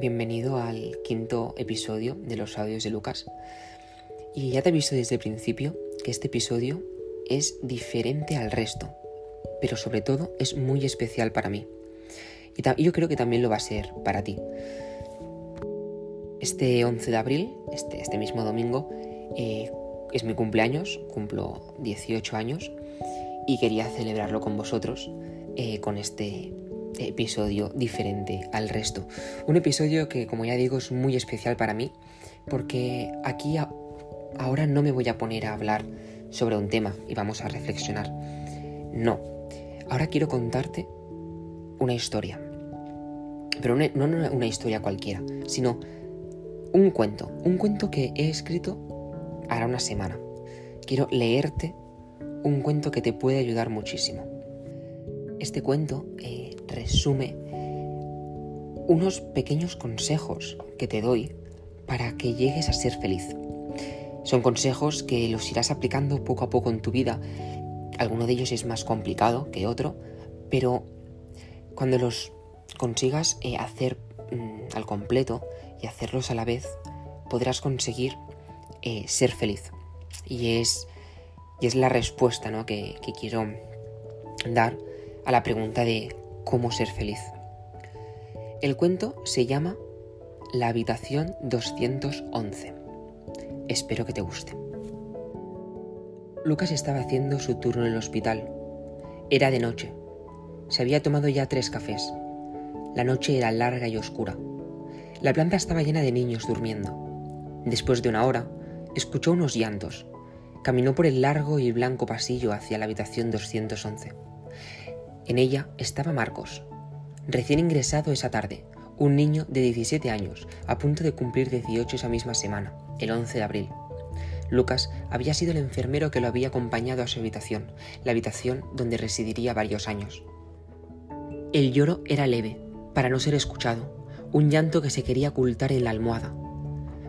bienvenido al quinto episodio de los audios de Lucas. Y ya te he visto desde el principio que este episodio es diferente al resto, pero sobre todo es muy especial para mí. Y, yo creo que también lo va a ser para ti. Este 11 de abril, este, este mismo domingo, eh, es mi cumpleaños, cumplo 18 años y quería celebrarlo con vosotros eh, con este episodio diferente al resto. Un episodio que, como ya digo, es muy especial para mí porque aquí ahora no me voy a poner a hablar sobre un tema y vamos a reflexionar. No, ahora quiero contarte una historia. Pero no una historia cualquiera, sino un cuento. Un cuento que he escrito hará una semana. Quiero leerte un cuento que te puede ayudar muchísimo. Este cuento eh, resume unos pequeños consejos que te doy para que llegues a ser feliz. Son consejos que los irás aplicando poco a poco en tu vida. Alguno de ellos es más complicado que otro, pero cuando los consigas eh, hacer mm, al completo y hacerlos a la vez, podrás conseguir eh, ser feliz. Y es, y es la respuesta ¿no? que, que quiero dar a la pregunta de cómo ser feliz. El cuento se llama La habitación 211. Espero que te guste. Lucas estaba haciendo su turno en el hospital. Era de noche. Se había tomado ya tres cafés. La noche era larga y oscura. La planta estaba llena de niños durmiendo. Después de una hora, escuchó unos llantos. Caminó por el largo y blanco pasillo hacia la habitación 211. En ella estaba Marcos, recién ingresado esa tarde, un niño de 17 años, a punto de cumplir 18 esa misma semana, el 11 de abril. Lucas había sido el enfermero que lo había acompañado a su habitación, la habitación donde residiría varios años. El lloro era leve, para no ser escuchado, un llanto que se quería ocultar en la almohada.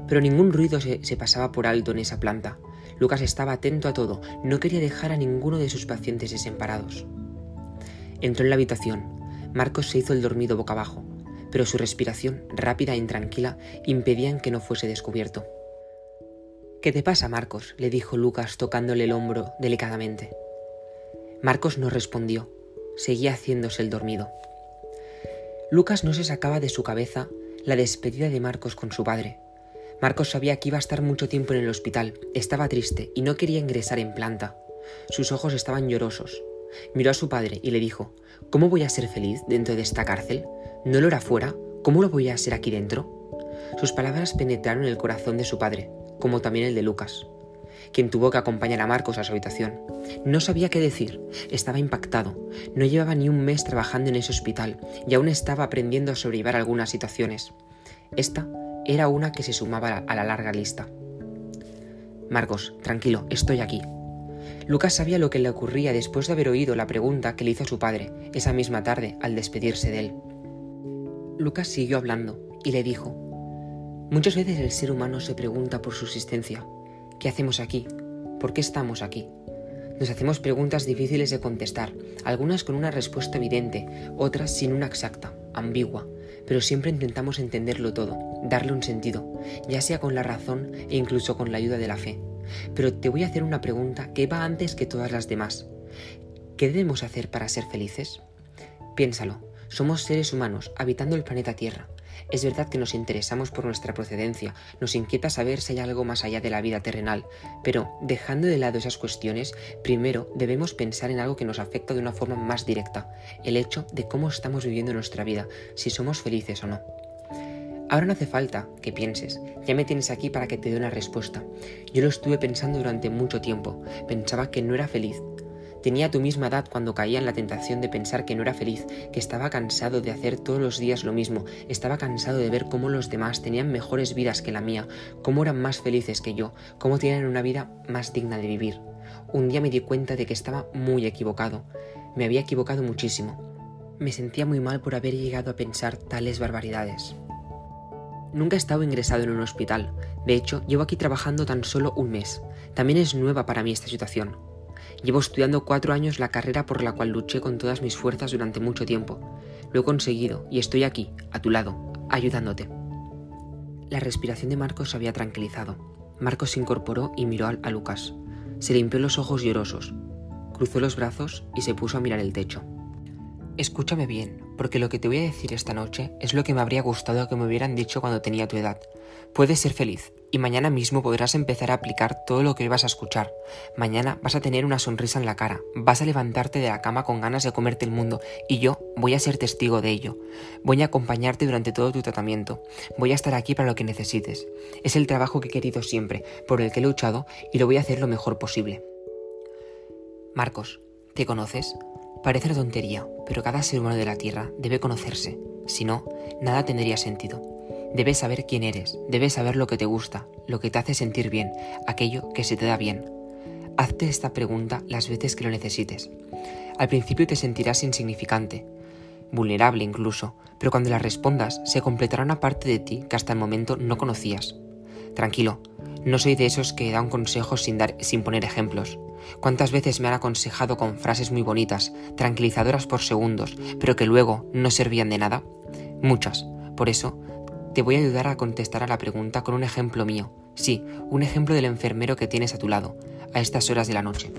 Pero ningún ruido se, se, pasaba por alto en esa planta. Lucas estaba atento a todo, no quería dejar a ninguno de sus pacientes desamparados. Entró en la habitación. Marcos se hizo el dormido boca abajo, pero su respiración, rápida e intranquila, impedían que no fuese descubierto. ¿Qué te pasa, Marcos? le dijo Lucas tocándole el hombro delicadamente. Marcos no respondió. Seguía haciéndose el dormido. Lucas no se sacaba de su cabeza la despedida de Marcos con su padre. Marcos sabía que iba a estar mucho tiempo en el hospital, estaba triste y no quería ingresar en planta. Sus ojos estaban llorosos, Miró a su padre y le dijo, ¿Cómo voy a ser feliz dentro de esta cárcel? ¿No lo era fuera? ¿Cómo lo voy a ser aquí dentro? Sus palabras penetraron el corazón de su padre, como también el de Lucas, quien tuvo que acompañar a Marcos a su habitación. No sabía qué decir, estaba impactado, no llevaba ni un mes trabajando en ese hospital y aún estaba aprendiendo a sobrellevar algunas situaciones. Esta era una que se sumaba a la larga lista. Marcos, tranquilo, estoy aquí, Lucas sabía lo que le ocurría después de haber oído la pregunta que le hizo su padre esa misma tarde al despedirse de él. Lucas siguió hablando y le dijo, Muchas veces el ser humano se pregunta por su existencia. ¿Qué hacemos aquí? ¿Por qué estamos aquí? Nos hacemos preguntas difíciles de contestar, algunas con una respuesta evidente, otras sin una exacta, ambigua, pero siempre intentamos entenderlo todo, darle un sentido, ya sea con la razón e incluso con la ayuda de la fe. Pero te voy a hacer una pregunta que va antes que todas las demás. ¿Qué debemos hacer para ser felices? Piénsalo, somos seres humanos habitando el planeta Tierra. Es verdad que nos interesamos por nuestra procedencia, nos inquieta saber si hay algo más allá de la vida terrenal, pero dejando de lado esas cuestiones, primero debemos pensar en algo que nos afecta de una forma más directa, el hecho de cómo estamos viviendo nuestra vida, si somos felices o no. Ahora no hace falta que pienses, ya me tienes aquí para que te dé una respuesta. Yo lo estuve pensando durante mucho tiempo, pensaba que no era feliz. Tenía tu misma edad cuando caía en la tentación de pensar que no era feliz, que estaba cansado de hacer todos los días lo mismo, estaba cansado de ver cómo los demás tenían mejores vidas que la mía, cómo eran más felices que yo, cómo tenían una vida más digna de vivir. Un día me di cuenta de que estaba muy equivocado. Me había equivocado muchísimo. Me sentía muy mal por haber llegado a pensar tales barbaridades. Nunca he estado ingresado en un hospital. De hecho, llevo aquí trabajando tan solo un mes. También es nueva para mí esta situación. Llevo estudiando cuatro años la carrera por la cual luché con todas mis fuerzas durante mucho tiempo. Lo he conseguido y estoy aquí, a tu lado, ayudándote. La respiración de Marcos se había tranquilizado. Marcos se incorporó y miró a Lucas. Se limpió los ojos llorosos, cruzó los brazos y se puso a mirar el techo. Escúchame bien, porque lo que te voy a decir esta noche es lo que me habría gustado que me hubieran dicho cuando tenía tu edad. Puedes ser feliz, y mañana mismo podrás empezar a aplicar todo lo que vas a escuchar. Mañana vas a tener una sonrisa en la cara, vas a levantarte de la cama con ganas de comerte el mundo, y yo voy a ser testigo de ello. Voy a acompañarte durante todo tu tratamiento. Voy a estar aquí para lo que necesites. Es el trabajo que he querido siempre, por el que he luchado, y lo voy a hacer lo mejor posible. Marcos, ¿te conoces? Parece tontería, pero cada ser humano de la Tierra debe conocerse. Si no, nada tendría sentido. Debes saber quién eres, debes saber lo que te gusta, lo que te hace sentir bien, aquello que se te da bien. Hazte esta pregunta las veces que lo necesites. Al principio te sentirás insignificante, vulnerable incluso, pero cuando la respondas se completará una parte de ti que hasta el momento no conocías. Tranquilo, no soy de esos que dan consejos sin, dar, sin poner ejemplos. ¿Cuántas veces me han aconsejado con frases muy bonitas, tranquilizadoras por segundos, pero que luego no servían de nada? Muchas. Por eso, te voy a ayudar a contestar a la pregunta con un ejemplo mío. Sí, un ejemplo del enfermero que tienes a tu lado, a estas horas de la noche.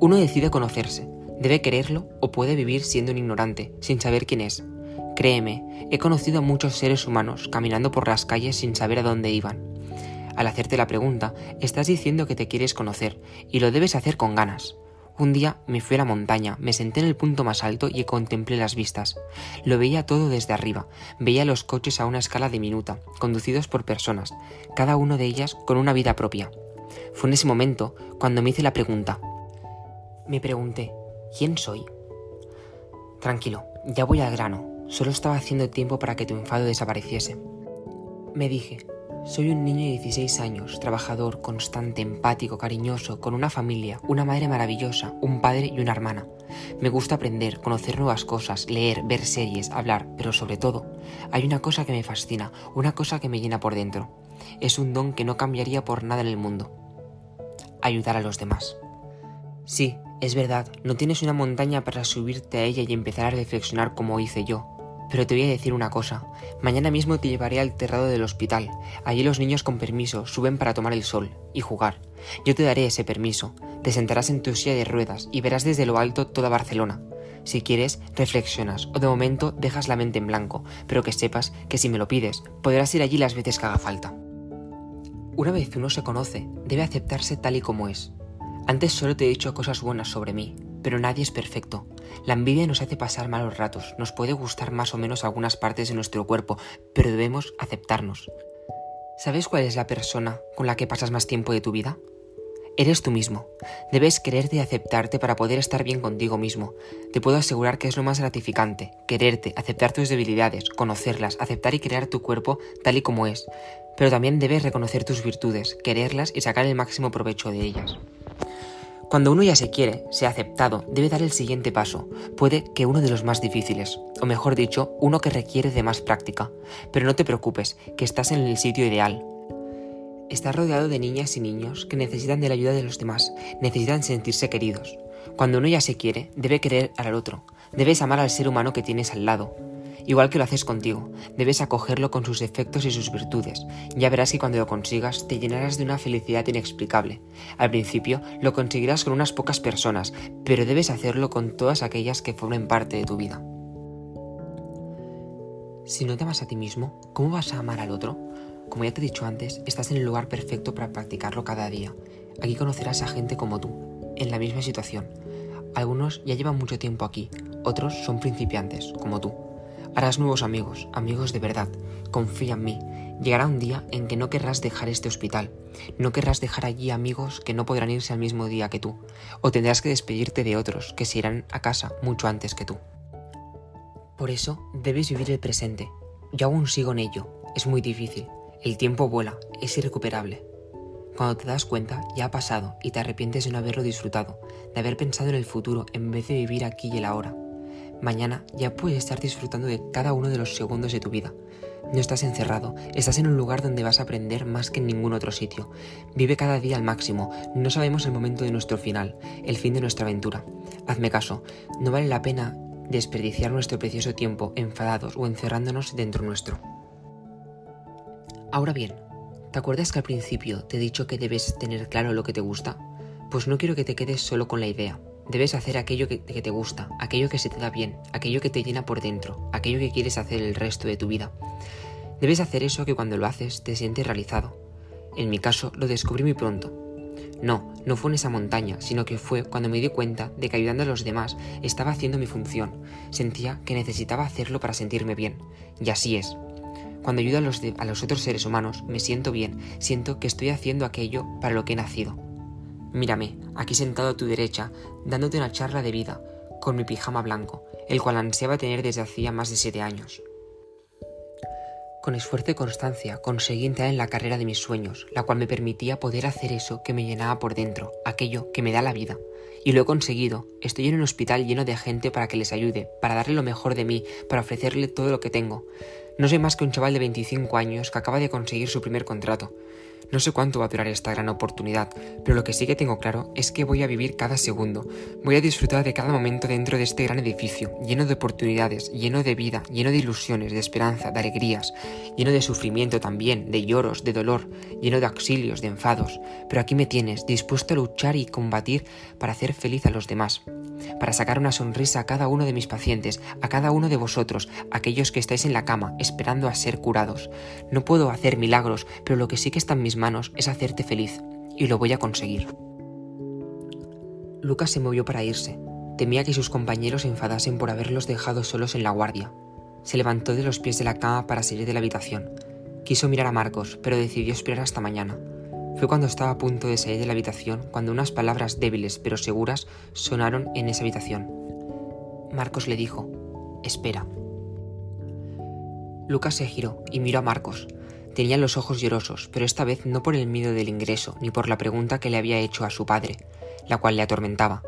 Uno decide conocerse, debe quererlo o puede vivir siendo un ignorante, sin saber quién es. Créeme, he conocido a muchos seres humanos caminando por las calles sin saber a dónde iban al hacerte la pregunta, estás diciendo que te quieres conocer y lo debes hacer con ganas. Un día me fui a la montaña, me senté en el punto más alto y contemplé las vistas. Lo veía todo desde arriba, veía los coches a una escala diminuta, conducidos por personas, cada uno de ellas con una vida propia. Fue en ese momento cuando me hice la pregunta. Me pregunté, ¿quién soy? Tranquilo, ya voy al grano, solo estaba haciendo tiempo para que tu enfado desapareciese. Me dije, soy un niño de 16 años, trabajador, constante, empático, cariñoso, con una familia, una madre maravillosa, un padre y una hermana. Me gusta aprender, conocer nuevas cosas, leer, ver series, hablar, pero sobre todo, hay una cosa que me fascina, una cosa que me llena por dentro. Es un don que no cambiaría por nada en el mundo. Ayudar a los demás. Sí, es verdad, no tienes una montaña para subirte a ella y empezar a reflexionar como hice yo, pero te voy a decir una cosa, mañana mismo te llevaré al terrado del hospital. Allí los niños con permiso suben para tomar el sol y jugar. Yo te daré ese permiso. Te sentarás en tu silla de ruedas y verás desde lo alto toda Barcelona. Si quieres, reflexionas o de momento dejas la mente en blanco, pero que sepas que si me lo pides, podrás ir allí las veces que haga falta. Una vez uno se conoce, debe aceptarse tal y como es. Antes solo te he dicho cosas buenas sobre mí, pero nadie es perfecto. La envidia nos hace pasar malos ratos, nos puede gustar más o menos algunas partes de nuestro cuerpo, pero debemos aceptarnos. ¿Sabes cuál es la persona con la que pasas más tiempo de tu vida? Eres tú mismo. Debes quererte y aceptarte para poder estar bien contigo mismo. Te puedo asegurar que es lo más gratificante, quererte, aceptar tus debilidades, conocerlas, aceptar y crear tu cuerpo tal y como es. Pero también debes reconocer tus virtudes, quererlas y sacar el máximo provecho de ellas. Cuando uno ya se quiere, se ha aceptado, debe dar el siguiente paso, puede que uno de los más difíciles, o mejor dicho, uno que requiere de más práctica. Pero no te preocupes, que estás en el sitio ideal. Estás rodeado de niñas y niños que necesitan de la ayuda de los demás, necesitan sentirse queridos. Cuando uno ya se quiere, debe querer al otro, debes amar al ser humano que tienes al lado, igual que lo haces contigo. Debes acogerlo con sus defectos y sus virtudes. Ya verás que cuando lo consigas te llenarás de una felicidad inexplicable. Al principio lo conseguirás con unas pocas personas, pero debes hacerlo con todas aquellas que formen parte de tu vida. Si no te amas a ti mismo, ¿cómo vas a amar al otro? Como ya te he dicho antes, estás en el lugar perfecto para practicarlo cada día. Aquí conocerás a gente como tú, en la misma situación. Algunos ya llevan mucho tiempo aquí, otros son principiantes, como tú. Harás nuevos amigos, amigos de verdad. Confía en mí. Llegará un día en que no querrás dejar este hospital. No querrás dejar allí amigos que no podrán irse al mismo día que tú. O tendrás que despedirte de otros que se irán a casa mucho antes que tú. Por eso debes vivir el presente. Yo aún sigo en ello. Es muy difícil. El tiempo vuela. Es irrecuperable. Cuando te das cuenta, ya ha pasado y te arrepientes de no haberlo disfrutado, de haber pensado en el futuro en vez de vivir aquí y el ahora. Mañana ya puedes estar disfrutando de cada uno de los segundos de tu vida. No estás encerrado, estás en un lugar donde vas a aprender más que en ningún otro sitio. Vive cada día al máximo, no sabemos el momento de nuestro final, el fin de nuestra aventura. Hazme caso, no vale la pena desperdiciar nuestro precioso tiempo enfadados o encerrándonos dentro nuestro. Ahora bien, ¿te acuerdas que al principio te he dicho que debes tener claro lo que te gusta? Pues no quiero que te quedes solo con la idea. Debes hacer aquello que, te gusta, aquello que se te da bien, aquello que te llena por dentro, aquello que quieres hacer el resto de tu vida. Debes hacer eso que cuando lo haces te sientes realizado. En mi caso lo descubrí muy pronto. No, no fue en esa montaña, sino que fue cuando me di cuenta de que ayudando a los demás estaba haciendo mi función. Sentía que necesitaba hacerlo para sentirme bien. Y así es. Cuando ayudo a los, a los otros seres humanos, me siento bien, siento que estoy haciendo aquello para lo que he nacido. Mírame, aquí sentado a tu derecha, dándote una charla de vida, con mi pijama blanco, el cual ansiaba tener desde hacía más de siete años. Con esfuerzo y constancia conseguí entrar en la carrera de mis sueños, la cual me permitía poder hacer eso que me llenaba por dentro, aquello que me da la vida. Y lo he conseguido. Estoy en un hospital lleno de gente para que les ayude, para darle lo mejor de mí, para ofrecerle todo lo que tengo. No soy más que un chaval de 25 años que acaba de conseguir su primer contrato. No sé cuánto va a durar esta gran oportunidad, pero lo que sí que tengo claro es que voy a vivir cada segundo, voy a disfrutar de cada momento dentro de este gran edificio, lleno de oportunidades, lleno de vida, lleno de ilusiones, de esperanza, de alegrías, lleno de sufrimiento también, de lloros, de dolor, lleno de auxilios, de enfados, pero aquí me tienes, dispuesto a luchar y combatir para hacer feliz a los demás para sacar una sonrisa a cada uno de mis pacientes, a cada uno de vosotros, aquellos que estáis en la cama esperando a ser curados. No puedo hacer milagros, pero lo que sí que está en mis manos es hacerte feliz, y lo voy a conseguir. Lucas se movió para irse. Temía que sus compañeros se enfadasen por haberlos dejado solos en la guardia. Se levantó de los pies de la cama para salir de la habitación. Quiso mirar a Marcos, pero decidió esperar hasta mañana. Fue cuando estaba a punto de salir de la habitación cuando unas palabras débiles pero seguras sonaron en esa habitación. Marcos le dijo, espera. Lucas se giró y miró a Marcos. Tenía los ojos llorosos, pero esta vez no por el miedo del ingreso ni por la pregunta que le había hecho a su padre, la cual le atormentaba.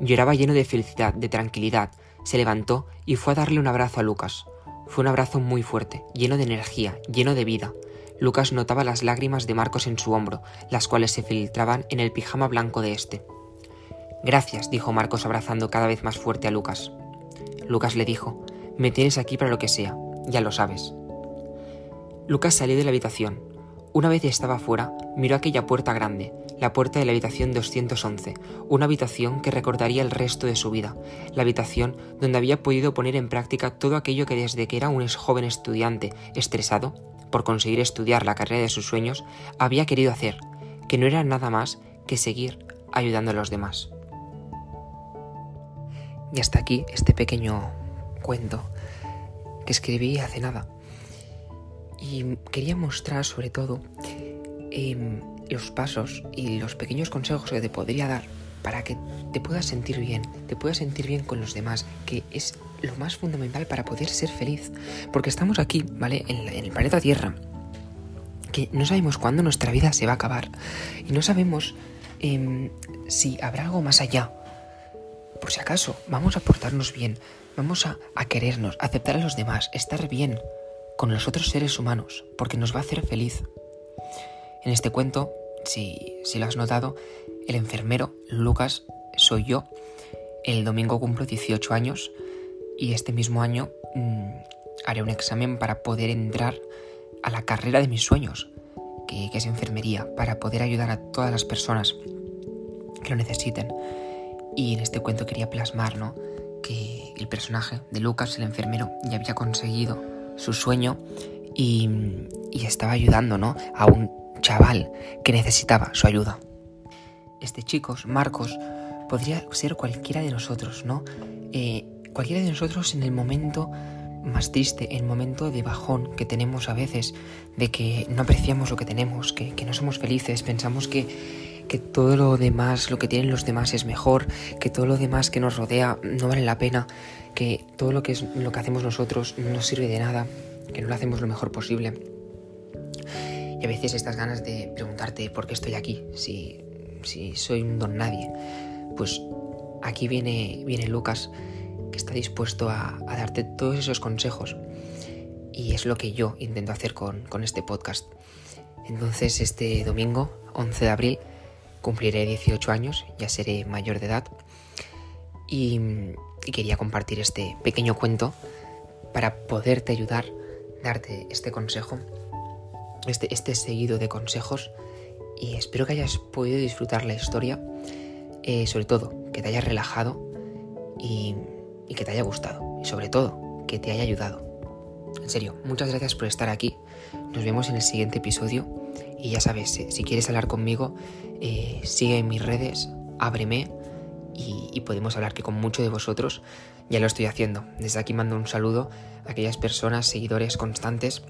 Lloraba lleno de felicidad, de tranquilidad. Se levantó y fue a darle un abrazo a Lucas. Fue un abrazo muy fuerte, lleno de energía, lleno de vida. Lucas notaba las lágrimas de Marcos en su hombro, las cuales se filtraban en el pijama blanco de este. Gracias, dijo Marcos abrazando cada vez más fuerte a Lucas. Lucas le dijo, me tienes aquí para lo que sea, ya lo sabes. Lucas salió de la habitación. Una vez estaba fuera, miró aquella puerta grande, la puerta de la habitación 211, una habitación que recordaría el resto de su vida, la habitación donde había podido poner en práctica todo aquello que desde que era un joven estudiante, estresado, por conseguir estudiar la carrera de sus sueños, había querido hacer, que no era nada más que seguir ayudando a los demás. Y hasta aquí este pequeño cuento que escribí hace nada. Y quería mostrar sobre todo em, los pasos y los pequeños consejos que te podría dar para que te puedas sentir bien, te puedas sentir bien con los demás, que es lo más fundamental para poder ser feliz. Porque estamos aquí, ¿vale? En, el planeta Tierra, que no sabemos cuándo nuestra vida se va a acabar. Y no sabemos em, si habrá algo más allá. Por si acaso, vamos a portarnos bien, vamos a, querernos, aceptar a los demás, estar bien con los otros seres humanos, porque nos va a hacer feliz. En este cuento, si, si lo has notado, el enfermero Lucas soy yo. El domingo cumplo 18 años y este mismo año mm, haré un examen para poder entrar a la carrera de mis sueños, que, es enfermería, para poder ayudar a todas las personas que lo necesiten. Y en este cuento quería plasmar ¿no? que el personaje de Lucas, el enfermero, ya había conseguido su sueño y, y estaba ayudando ¿no? a un chaval que necesitaba su ayuda. Este chico, Marcos, podría ser cualquiera de nosotros, ¿no? Eh, cualquiera de nosotros en el momento más triste, en el momento de bajón que tenemos a veces, de que no apreciamos lo que tenemos, que, no somos felices, pensamos que, que, todo lo demás, lo que tienen los demás es mejor, que todo lo demás que nos rodea no vale la pena, que todo lo que, es, lo que hacemos nosotros no sirve de nada, que no lo hacemos lo mejor posible. Y a veces estas ganas de preguntarte por qué estoy aquí, si, si soy un don nadie, pues aquí viene, viene Lucas que está dispuesto a, darte todos esos consejos. Y es lo que yo intento hacer con, este podcast. Entonces este domingo, 11 de abril, cumpliré 18 años, ya seré mayor de edad. Y, quería compartir este pequeño cuento para poderte ayudar, darte este consejo este, este seguido de consejos y espero que hayas podido disfrutar la historia, eh, sobre todo que te haya relajado y, y que te haya gustado y sobre todo que te haya ayudado. En serio, muchas gracias por estar aquí. Nos vemos en el siguiente episodio y ya sabes, si quieres hablar conmigo, eh, sigue en mis redes, ábreme y, podemos hablar que con mucho de vosotros ya lo estoy haciendo. Desde aquí mando un saludo a aquellas personas, seguidores constantes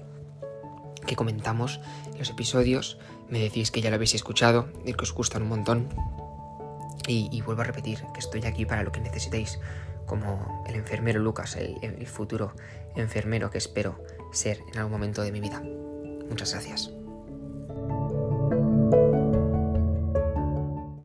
que comentamos los episodios, me decís que ya lo habéis escuchado y que os gustan un montón. Y, vuelvo a repetir que estoy aquí para lo que necesitéis, como el enfermero Lucas, el futuro enfermero que espero ser en algún momento de mi vida. Muchas gracias.